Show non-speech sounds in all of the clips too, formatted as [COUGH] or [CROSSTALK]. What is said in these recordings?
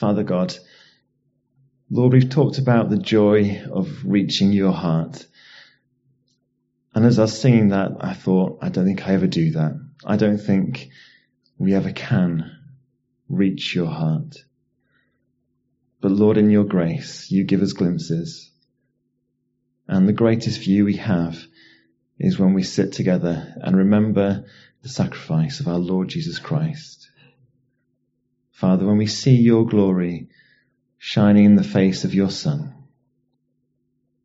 Father God, Lord, we've talked about the joy of reaching your heart. And as I was singing that, I thought, I don't think I ever do that. I don't think we ever can reach your heart. But Lord, in your grace, you give us glimpses. And the greatest view we have is when we sit together and remember the sacrifice of our Lord Jesus Christ. Father, when we see your glory shining in the face of your Son,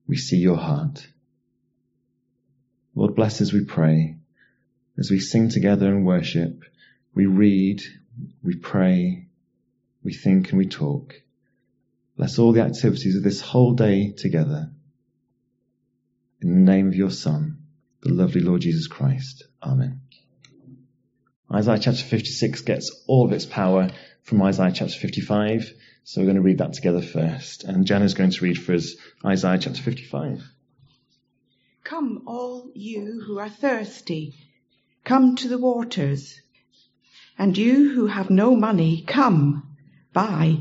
we see your heart. Lord, bless us, we pray, as we sing together and worship, we read, we pray, we think and we talk. Bless all the activities of this whole day together. In the name of your Son, the lovely Lord Jesus Christ. Amen. Isaiah chapter 56 gets all of its power from Isaiah chapter 55. So we're going to read that together first. And Jan is going to read for us Isaiah chapter 55. Come, all you who are thirsty, come to the waters. And you who have no money, come, buy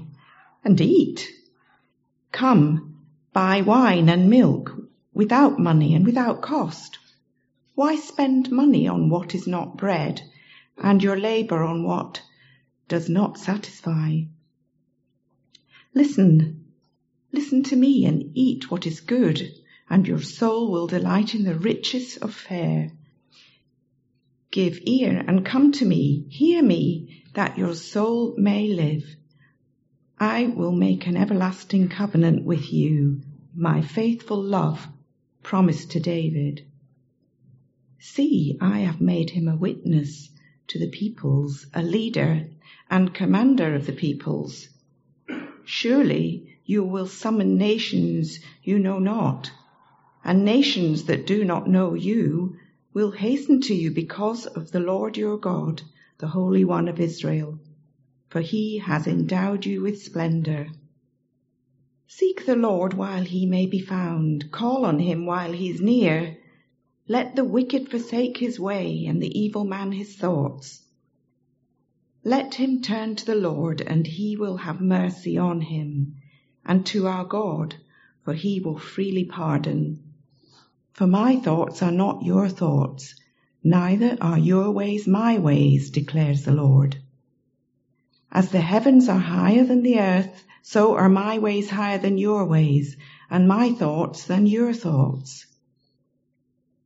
and eat. Come, buy wine and milk without money and without cost. Why spend money on what is not bread and your labor on what does not satisfy? Listen, listen to me and eat what is good and your soul will delight in the riches of fare. Give ear and come to me, hear me, that your soul may live. I will make an everlasting covenant with you, my faithful love promised to David. See, I have made him a witness to the peoples, a leader and commander of the peoples. Surely you will summon nations you know not, and nations that do not know you will hasten to you because of the Lord your God, the Holy One of Israel for he has endowed you with splendor. Seek the Lord while he may be found, call on him while he is near. Let the wicked forsake his way and the evil man his thoughts. Let him turn to the Lord and he will have mercy on him, and to our God, for he will freely pardon. For my thoughts are not your thoughts, neither are your ways my ways, declares the Lord. As the heavens are higher than the earth, so are my ways higher than your ways, and my thoughts than your thoughts.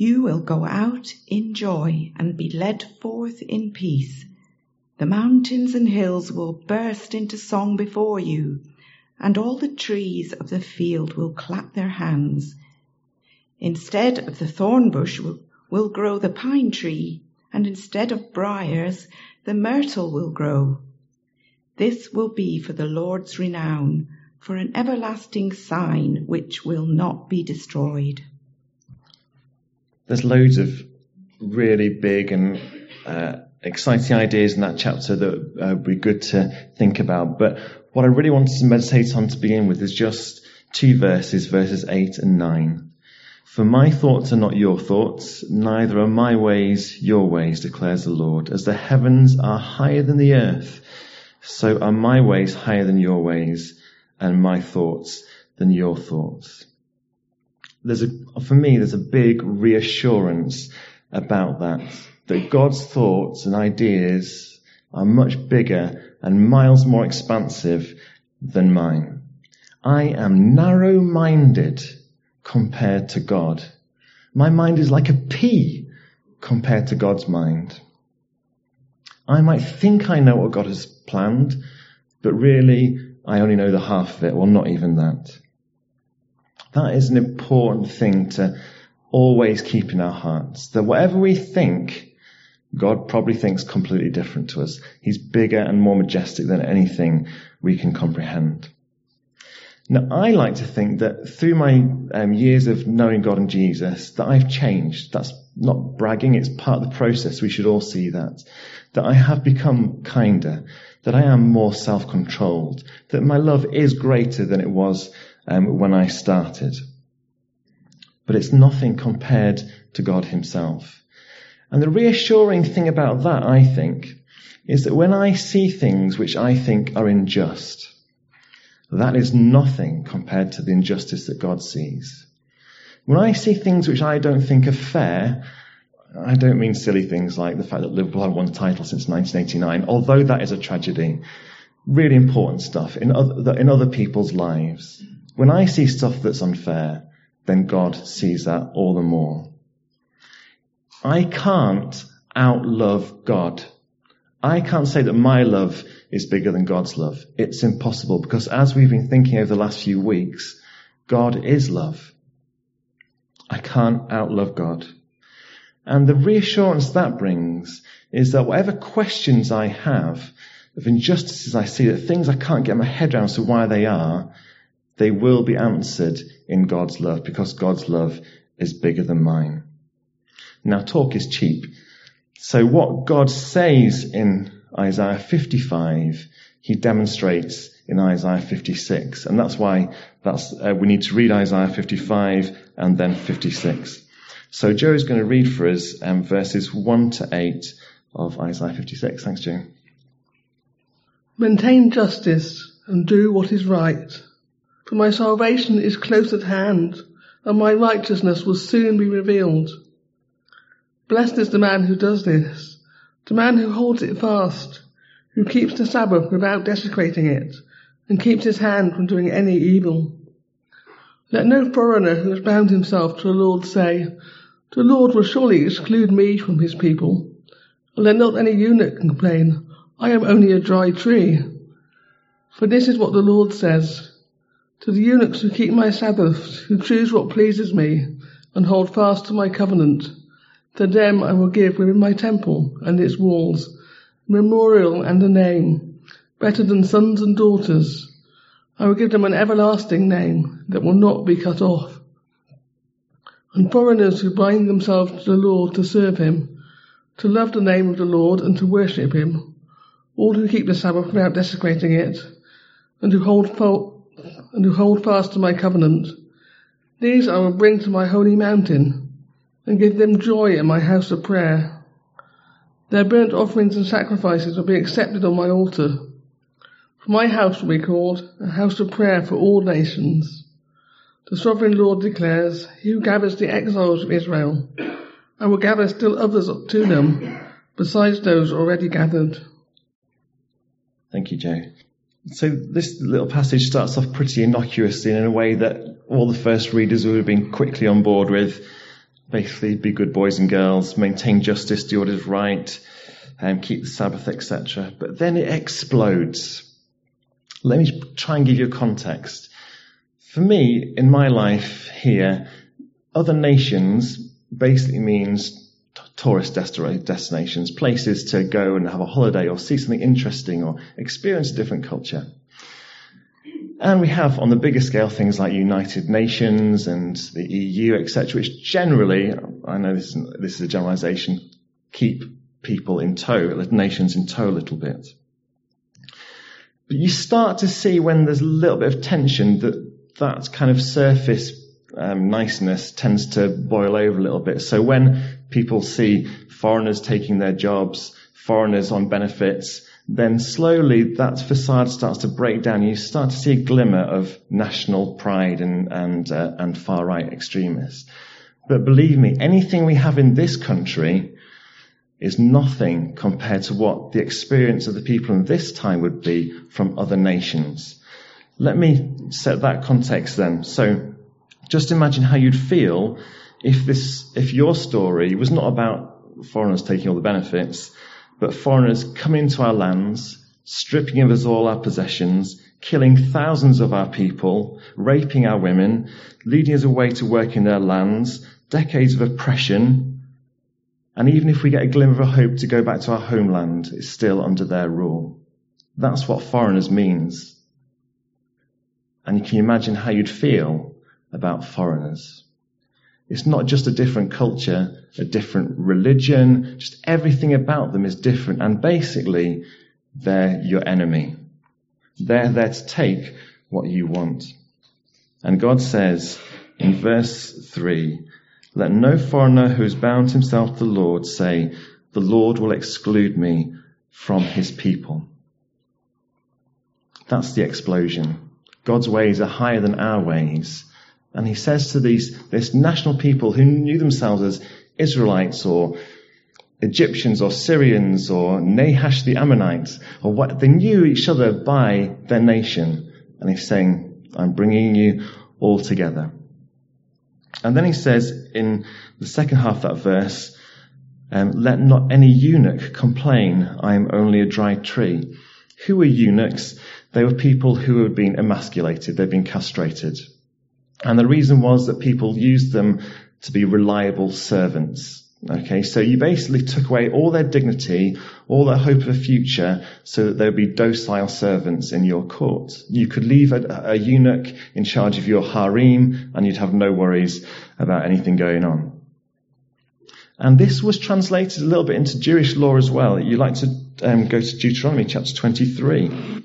You will go out in joy and be led forth in peace. The mountains and hills will burst into song before you, and all the trees of the field will clap their hands. Instead of the thorn bush will, grow the pine tree, and instead of briars the myrtle will grow. This will be for the Lord's renown, for an everlasting sign which will not be destroyed. There's loads of really big and uh, exciting ideas in that chapter that uh, would be good to think about. But what I really wanted to meditate on to begin with is just two verses, verses 8 and 9. For my thoughts are not your thoughts, neither are my ways your ways, declares the Lord. As the heavens are higher than the earth, so are my ways higher than your ways, and my thoughts than your thoughts. There's a, for me, there's a big reassurance about that, that God's thoughts and ideas are much bigger and miles more expansive than mine. I am narrow-minded compared to God. My mind is like a pea compared to God's mind. I might think I know what God has planned, but really I only know the half of it, or not even that. That is an important thing to always keep in our hearts, that whatever we think, God probably thinks completely different to us. He's bigger and more majestic than anything we can comprehend. Now, I like to think that through my um, years of knowing God and Jesus, that I've changed. That's not bragging, it's part of the process. We should all see that. That I have become kinder, that I am more self-controlled, that my love is greater than it was um, when I started. But it's nothing compared to God Himself. And the reassuring thing about that, I think, is that when I see things which I think are unjust, that is nothing compared to the injustice that God sees. When I see things which I don't think are fair, I don't mean silly things like the fact that Liverpool haven't won a title since 1989, although that is a tragedy. Really important stuff in other, in other people's lives. When I see stuff that's unfair, then God sees that all the more. I can't outlove God. I can't say that my love is bigger than God's love. It's impossible because as we've been thinking over the last few weeks, God is love. I can't outlove God. And the reassurance that brings is that whatever questions I have of injustices I see, that things I can't get my head around so why they are, they will be answered in God's love because God's love is bigger than mine. Now talk is cheap. So what God says in Isaiah 55, he demonstrates in Isaiah 56. And that's why that's, uh, we need to read Isaiah 55 and then 56. So Joe is going to read for us um, verses 1 to 8 of Isaiah 56. Thanks, Joe. Maintain justice and do what is right. For my salvation is close at hand, and my righteousness will soon be revealed. Blessed is the man who does this, the man who holds it fast, who keeps the Sabbath without desecrating it, and keeps his hand from doing any evil. Let no foreigner who has bound himself to the Lord say, The Lord will surely exclude me from his people. And let not any eunuch complain, I am only a dry tree. For this is what the Lord says, To the eunuchs who keep my Sabbaths, who choose what pleases me, and hold fast to my covenant, to them I will give within my temple and its walls a memorial and a name, better than sons and daughters. I will give them an everlasting name that will not be cut off. And foreigners who bind themselves to the Lord to serve him, to love the name of the Lord and to worship him, all who keep the Sabbath without desecrating it, and who hold, and who hold fast to my covenant, these I will bring to my holy mountain and give them joy in my house of prayer. Their burnt offerings and sacrifices will be accepted on my altar. For my house will be called a house of prayer for all nations. The sovereign Lord declares, He who gathers the exiles of Israel, I will gather still others to them, besides those already gathered. Thank you, Joe. So this little passage starts off pretty innocuously in a way that all the first readers would have been quickly on board with basically be good boys and girls, maintain justice, do what is right, and keep the Sabbath, etc. But then it explodes. Let me try and give you a context. For me, in my life here, other nations basically means tourist destinations, places to go and have a holiday or see something interesting or experience a different culture. And we have on the bigger scale things like United Nations and the EU, etc., which generally, I know this is, this is a generalization, keep people in tow, nations in tow a little bit. But you start to see when there's a little bit of tension that that kind of surface um, niceness tends to boil over a little bit. So when people see foreigners taking their jobs, foreigners on benefits, then slowly that facade starts to break down. You start to see a glimmer of national pride and and uh, and far right extremists. But believe me, anything we have in this country is nothing compared to what the experience of the people in this time would be from other nations. Let me set that context then. So just imagine how you'd feel if this, if your story was not about foreigners taking all the benefits, but foreigners coming into our lands, stripping of us all our possessions, killing thousands of our people, raping our women, leading us away to work in their lands, decades of oppression, And even if we get a glimmer of hope to go back to our homeland, it's still under their rule. That's what foreigners means. And you can imagine how you'd feel about foreigners. It's not just a different culture, a different religion, just everything about them is different. And basically, they're your enemy. They're there to take what you want. And God says in verse 3, let no foreigner who has bound himself to the Lord say, the Lord will exclude me from his people. That's the explosion. God's ways are higher than our ways. And he says to these, this national people who knew themselves as Israelites or Egyptians or Syrians or Nahash the Ammonites or what, they knew each other by their nation. And he's saying, I'm bringing you all together. And then he says in the second half of that verse, um, let not any eunuch complain, I am only a dry tree. Who were eunuchs? They were people who had been emasculated, they'd been castrated. And the reason was that people used them to be reliable servants. Okay, so you basically took away all their dignity, all their hope of a future, so that they would be docile servants in your court. You could leave a, a eunuch in charge of your harem, and you'd have no worries about anything going on. And this was translated a little bit into Jewish law as well. You like to um, go to Deuteronomy chapter 23.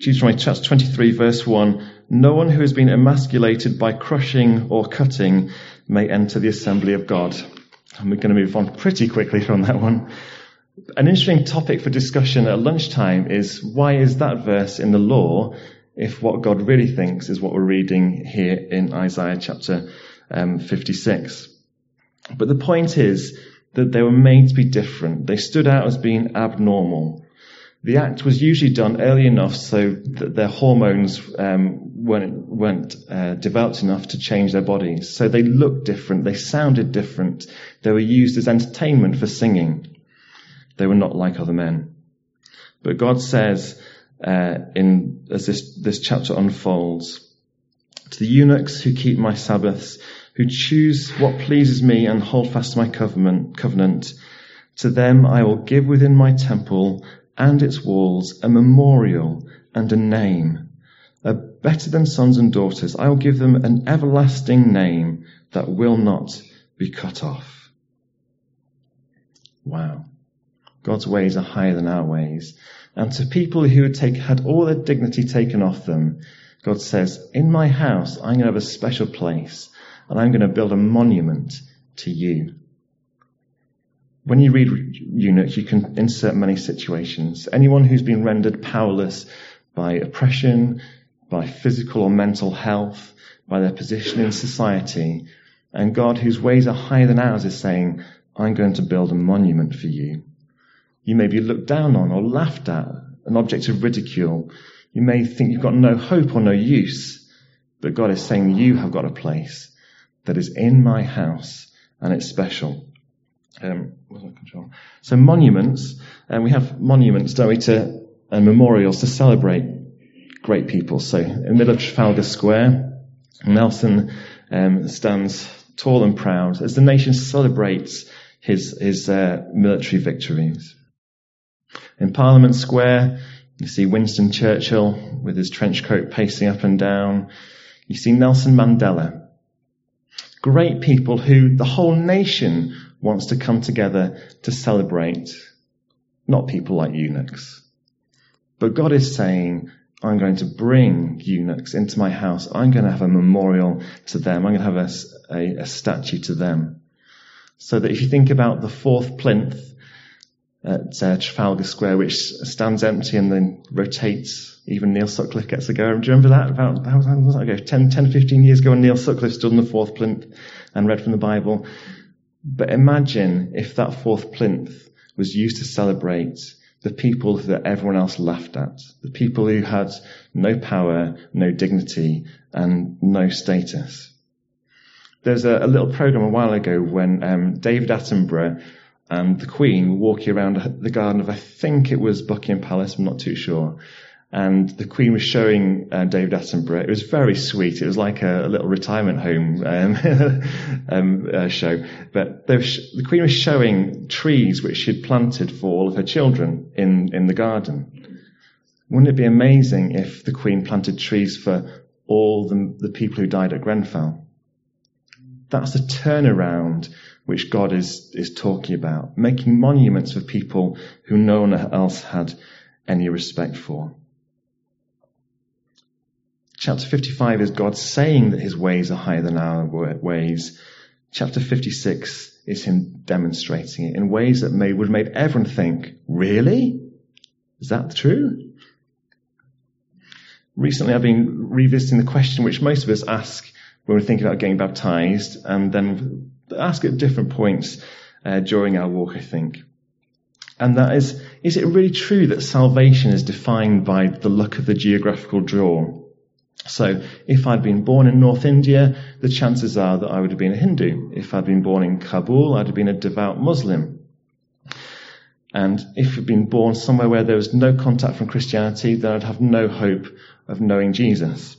Deuteronomy chapter 23 verse 1, no one who has been emasculated by crushing or cutting may enter the assembly of God. And we're going to move on pretty quickly from that one. An interesting topic for discussion at lunchtime is why is that verse in the law if what God really thinks is what we're reading here in Isaiah chapter um, 56. But the point is that they were made to be different. They stood out as being abnormal. The act was usually done early enough so that their hormones um, weren't, weren't uh, developed enough to change their bodies. So they looked different, they sounded different, they were used as entertainment for singing. They were not like other men. But God says, uh, in as this this chapter unfolds, to the eunuchs who keep my Sabbaths, who choose what pleases me and hold fast to my covenant, covenant, to them I will give within my temple and its walls a memorial and a name, a better than sons and daughters. I will give them an everlasting name that will not be cut off. Wow. God's ways are higher than our ways. And to people who had, take, had all their dignity taken off them, God says, in my house, I'm going to have a special place and I'm going to build a monument to you. When you read eunuch, you can insert many situations. Anyone who's been rendered powerless by oppression, by physical or mental health, by their position in society, and God, whose ways are higher than ours, is saying, I'm going to build a monument for you. You may be looked down on or laughed at, an object of ridicule. You may think you've got no hope or no use, but God is saying you have got a place that is in my house and it's special. Um, so monuments, and we have monuments, don't we, to, and memorials to celebrate great people. So in the middle of Trafalgar Square, Nelson um, stands tall and proud as the nation celebrates his, his uh, military victories. In Parliament Square, you see Winston Churchill with his trench coat pacing up and down. You see Nelson Mandela. Great people who the whole nation wants to come together to celebrate not people like eunuchs. But God is saying, I'm going to bring eunuchs into my house. I'm going to have a memorial to them. I'm going to have a, a, a statue to them. So that if you think about the fourth plinth at uh, Trafalgar Square, which stands empty and then rotates, even Neil Sutcliffe gets a go. Do you remember that? About, how long was that ago? 10, 10, 15 years ago when Neil Sutcliffe stood on the fourth plinth and read from the Bible. But imagine if that fourth plinth was used to celebrate the people that everyone else laughed at, the people who had no power, no dignity, and no status. There's a, a little program a while ago when um, David Attenborough and the Queen were walking around the garden of, I think it was Buckingham Palace, I'm not too sure. And the Queen was showing uh, David Attenborough. It was very sweet. It was like a, a little retirement home um, [LAUGHS] um, uh, show. But sh- the Queen was showing trees which she'd planted for all of her children in, in the garden. Wouldn't it be amazing if the Queen planted trees for all the, the people who died at Grenfell? That's the turnaround which God is, is talking about, making monuments for people who no one else had any respect for. Chapter 55 is God saying that his ways are higher than our ways. Chapter 56 is him demonstrating it in ways that may, would have made everyone think, really? Is that true? Recently I've been revisiting the question which most of us ask when we're thinking about getting baptized and then ask at different points uh, during our walk, I think. And that is, is it really true that salvation is defined by the luck of the geographical draw? So if I'd been born in North India, the chances are that I would have been a Hindu. If I'd been born in Kabul, I'd have been a devout Muslim. And if I'd been born somewhere where there was no contact from Christianity, then I'd have no hope of knowing Jesus.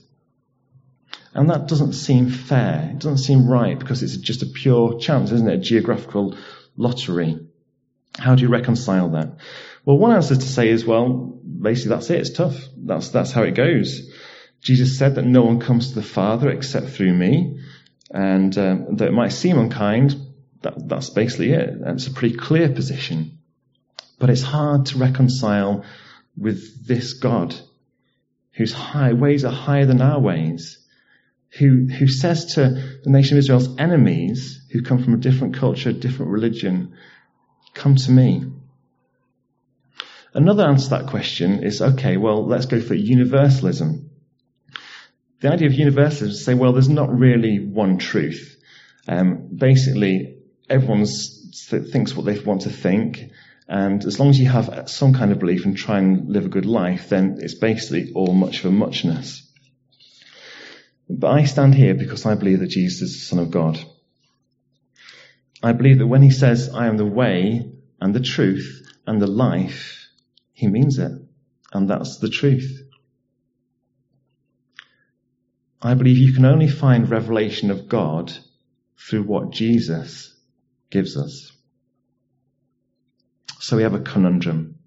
And that doesn't seem fair. It doesn't seem right because it's just a pure chance, isn't it? A geographical lottery. How do you reconcile that? Well, one answer to say is, well, basically that's it. It's tough. That's, that's how it goes. Jesus said that no one comes to the Father except through me, and um, that it might seem unkind, that, that's basically it. It's a pretty clear position. But it's hard to reconcile with this God whose high ways are higher than our ways, who, who says to the nation of Israel's enemies, who come from a different culture, different religion, come to me. Another answer to that question is, okay, well, let's go for universalism the idea of universalism is to say, well, there's not really one truth. Um, basically, everyone thinks what they want to think, and as long as you have some kind of belief and try and live a good life, then it's basically all much of a muchness. But I stand here because I believe that Jesus is the Son of God. I believe that when he says, I am the way and the truth and the life, he means it. And that's the truth. I believe you can only find revelation of God through what Jesus gives us. So we have a conundrum.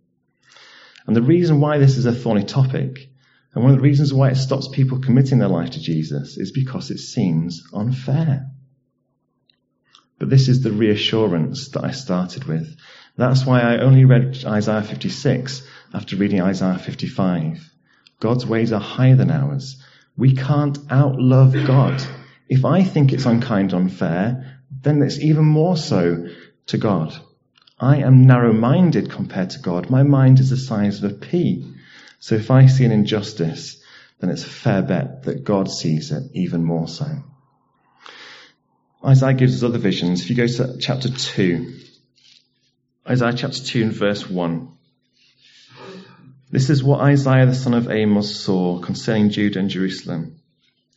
And the reason why this is a thorny topic, and one of the reasons why it stops people committing their life to Jesus, is because it seems unfair. But this is the reassurance that I started with. That's why I only read Isaiah 56 after reading Isaiah 55. God's ways are higher than ours. We can't outlove God. If I think it's unkind, unfair, then it's even more so to God. I am narrow-minded compared to God. My mind is the size of a pea. So if I see an injustice, then it's a fair bet that God sees it even more so. Isaiah gives us other visions. If you go to chapter 2, Isaiah chapter 2 and verse 1. This is what Isaiah the son of Amos saw concerning Judah and Jerusalem.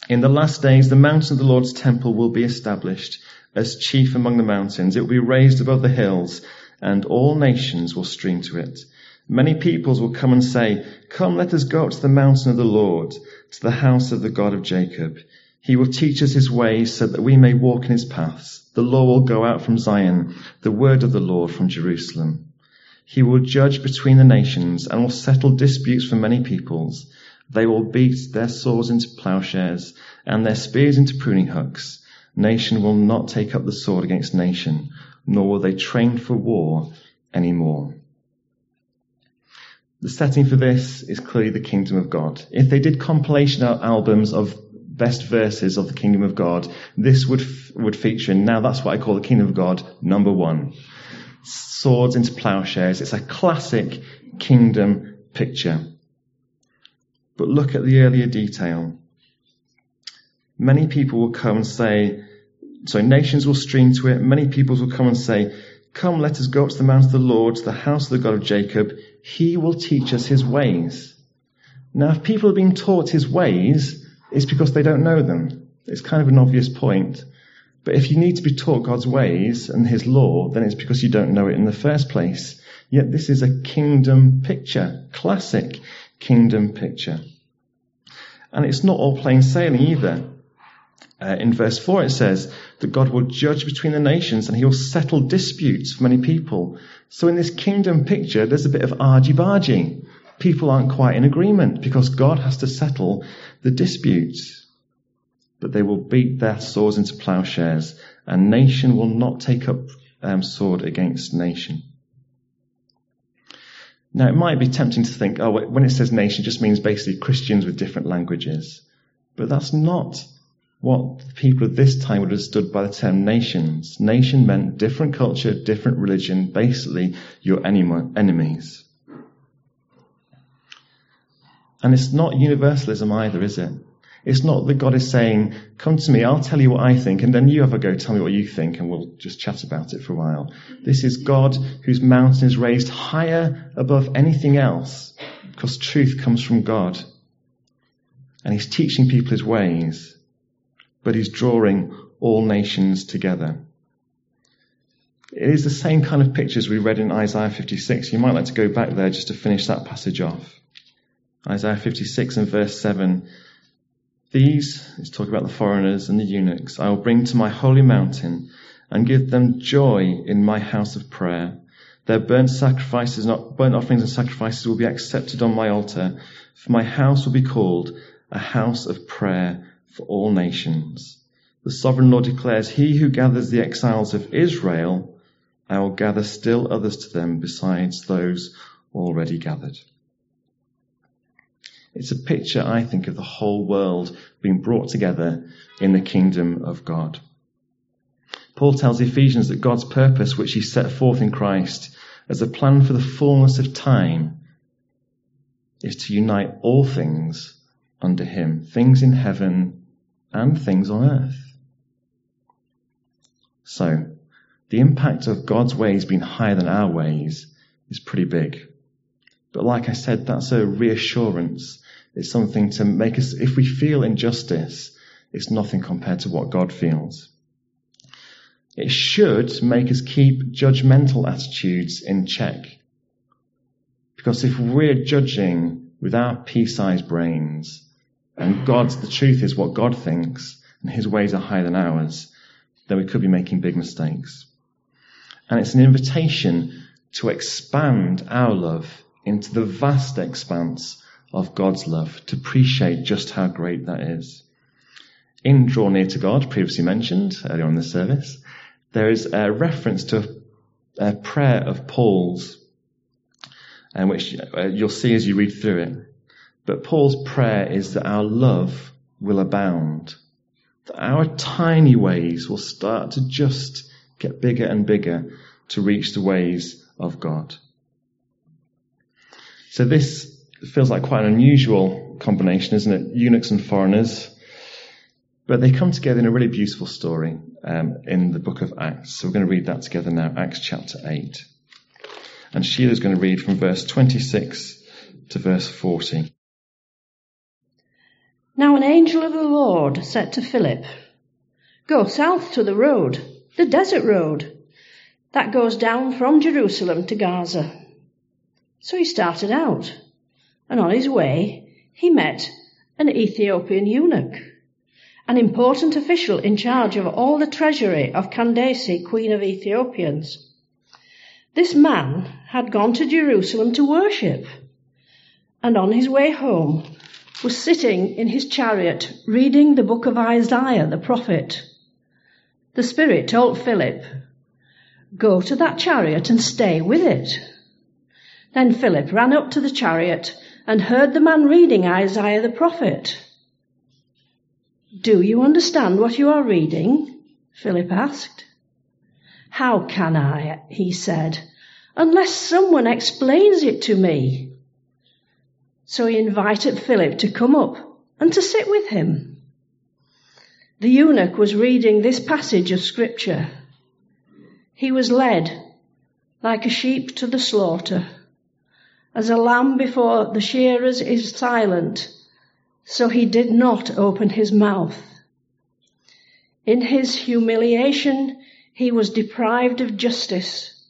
In the last days, the mountain of the Lord's temple will be established as chief among the mountains. It will be raised above the hills, and all nations will stream to it. Many peoples will come and say, Come, let us go up to the mountain of the Lord, to the house of the God of Jacob. He will teach us his ways so that we may walk in his paths. The law will go out from Zion, the word of the Lord from Jerusalem. He will judge between the nations and will settle disputes for many peoples. They will beat their swords into plowshares and their spears into pruning hooks. Nation will not take up the sword against nation, nor will they train for war anymore. The setting for this is clearly the kingdom of God. If they did compilation albums of best verses of the kingdom of God, this would, would feature, and now that's what I call the kingdom of God, number one swords into plowshares. It's a classic kingdom picture. But look at the earlier detail. Many people will come and say, so nations will stream to it. Many peoples will come and say, come, let us go up to the mount of the Lord, to the house of the God of Jacob. He will teach us his ways. Now, if people are being taught his ways, it's because they don't know them. It's kind of an obvious point. But if you need to be taught God's ways and His law, then it's because you don't know it in the first place. Yet this is a kingdom picture, classic kingdom picture. And it's not all plain sailing either. Uh, in verse 4 it says that God will judge between the nations and he will settle disputes for many people. So in this kingdom picture, there's a bit of argy-bargy. People aren't quite in agreement because God has to settle the disputes. But they will beat their swords into plowshares and nation will not take up um, sword against nation. Now it might be tempting to think, oh, when it says nation, it just means basically Christians with different languages. But that's not what the people of this time would have stood by the term nations. Nation meant different culture, different religion, basically your enemies. And it's not universalism either, is it? It's not that God is saying, come to me, I'll tell you what I think, and then you have a go, tell me what you think, and we'll just chat about it for a while. This is God whose mountain is raised higher above anything else, because truth comes from God. And He's teaching people His ways but he's drawing all nations together. It is the same kind of pictures we read in Isaiah 56. You might like to go back there just to finish that passage off. Isaiah 56 and verse 7. These, is talking about the foreigners and the eunuchs, I will bring to my holy mountain and give them joy in my house of prayer. Their burnt sacrifices, burnt offerings and sacrifices will be accepted on my altar, for my house will be called a house of prayer for all nations. The sovereign Lord declares, He who gathers the exiles of Israel, I will gather still others to them besides those already gathered. It's a picture, I think, of the whole world being brought together in the kingdom of God. Paul tells Ephesians that God's purpose, which he set forth in Christ as a plan for the fullness of time, is to unite all things under him, things in heaven and things on earth. So, the impact of God's ways being higher than our ways is pretty big. But like I said, that's a reassurance. It's something to make us, if we feel injustice, it's nothing compared to what God feels. It should make us keep judgmental attitudes in check. Because if we're judging with our pea-sized brains, and God's, the truth is what God thinks, and his ways are higher than ours, then we could be making big mistakes. And it's an invitation to expand our love into the vast expanse of God's love, to appreciate just how great that is. In Draw Near to God, previously mentioned earlier on the service, there is a reference to a, prayer of Paul's, and which uh, you'll see as you read through it. But Paul's prayer is that our love will abound. That our tiny ways will start to just get bigger and bigger to reach the ways of God. So this feels like quite an unusual combination, isn't it? Eunuchs and foreigners. But they come together in a really beautiful story um, in the book of Acts. So we're going to read that together now, Acts chapter 8. And Sheila's going to read from verse 26 to verse 40. Now an angel of the Lord said to Philip, Go south to the road, the desert road, that goes down from Jerusalem to Gaza. So he started out, and on his way he met an Ethiopian eunuch, an important official in charge of all the treasury of Candace, queen of Ethiopians. This man had gone to Jerusalem to worship, and on his way home was sitting in his chariot reading the book of Isaiah the prophet. The Spirit told Philip, Go to that chariot and stay with it. Then Philip ran up to the chariot and heard the man reading Isaiah the prophet. Do you understand what you are reading? Philip asked. How can I, he said, unless someone explains it to me? So he invited Philip to come up and to sit with him. The eunuch was reading this passage of scripture. He was led like a sheep to the slaughter. As a lamb before the shearers is silent, so he did not open his mouth. In his humiliation, he was deprived of justice.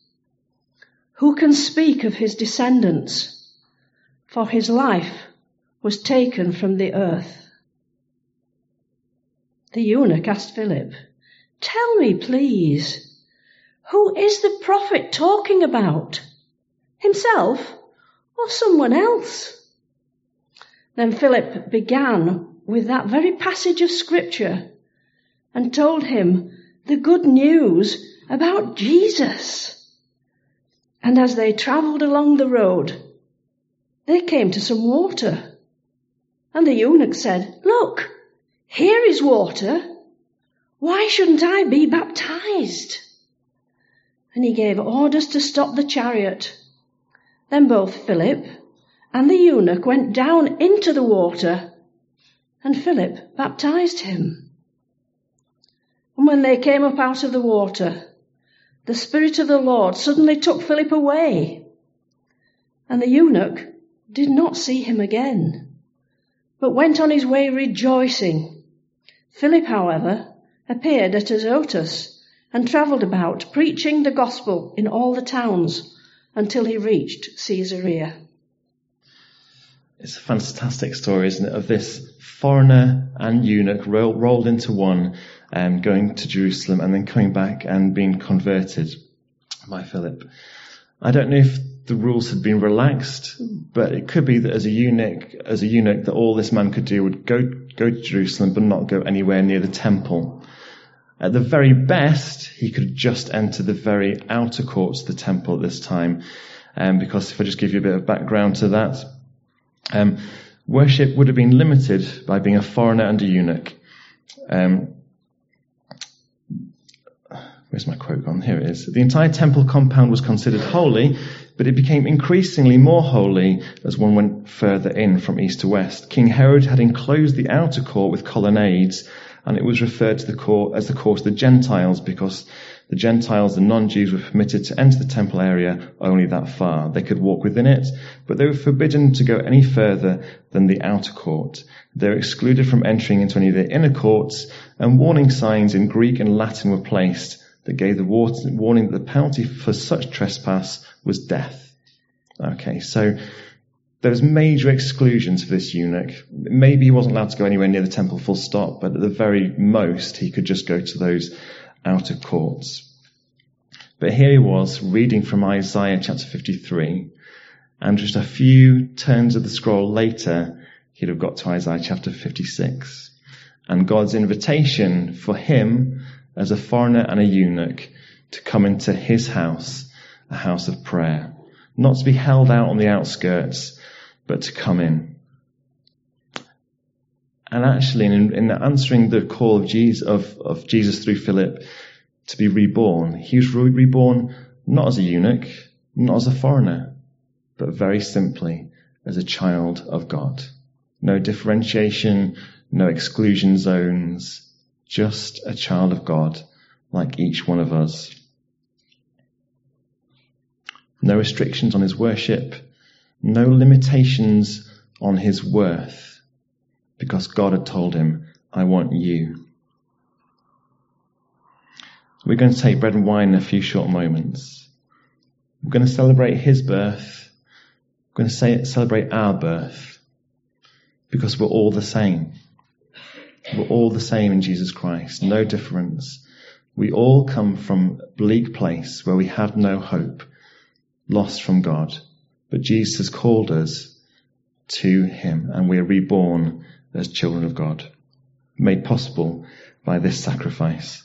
Who can speak of his descendants? for his life was taken from the earth. The eunuch asked Philip, Tell me, please, who is the prophet talking about? Himself or someone else? Then Philip began with that very passage of scripture and told him the good news about Jesus. And as they travelled along the road, they came to some water. And the eunuch said, Look, here is water. Why shouldn't I be baptized? And he gave orders to stop the chariot. Then both Philip and the eunuch went down into the water, and Philip baptized him. And when they came up out of the water, the Spirit of the Lord suddenly took Philip away, and the eunuch did not see him again, but went on his way rejoicing. Philip, however, appeared at Azotus and travelled about, preaching the gospel in all the towns until he reached Caesarea. It's a fantastic story, isn't it, of this foreigner and eunuch ro- rolled into one, um, going to Jerusalem and then coming back and being converted by Philip. I don't know if the rules had been relaxed, but it could be that as a eunuch, as a eunuch, that all this man could do would go go to Jerusalem, but not go anywhere near the temple. At the very best, he could just enter the very outer courts of the temple at this time. Um, because if I just give you a bit of background to that, um, worship would have been limited by being a foreigner and a eunuch. Um, where's my quote gone? Here it is. The entire temple compound was considered holy, but it became increasingly more holy as one went further in from east to west. King Herod had enclosed the outer court with colonnades, and it was referred to the court as the court of the Gentiles because the Gentiles, the non-Jews, were permitted to enter the temple area only that far. They could walk within it, but they were forbidden to go any further than the outer court. They were excluded from entering into any of the inner courts, and warning signs in Greek and Latin were placed that gave the warning that the penalty for such trespass was death. Okay, so there was major exclusions for this eunuch. Maybe he wasn't allowed to go anywhere near the temple full stop, but at the very most he could just go to those outer courts. But here he was reading from Isaiah chapter 53, and just a few turns of the scroll later, he'd have got to Isaiah chapter 56. And God's invitation for him as a foreigner and a eunuch to come into his house, a house of prayer. Not to be held out on the outskirts, but to come in. And actually, in, in answering the call of Jesus, of, of Jesus through Philip to be reborn, he was re- reborn not as a eunuch, not as a foreigner, but very simply as a child of God. No differentiation, no exclusion zones, just a child of God like each one of us. No restrictions on his worship, no limitations on his worth because God had told him, I want you. We're going to take bread and wine in a few short moments. We're going to celebrate his birth. We're going to say, celebrate our birth because we're all the same. We're all the same in Jesus Christ. No difference. We all come from a bleak place where we have no hope, lost from God. But Jesus called us to him and we're reborn as children of God, made possible by this sacrifice.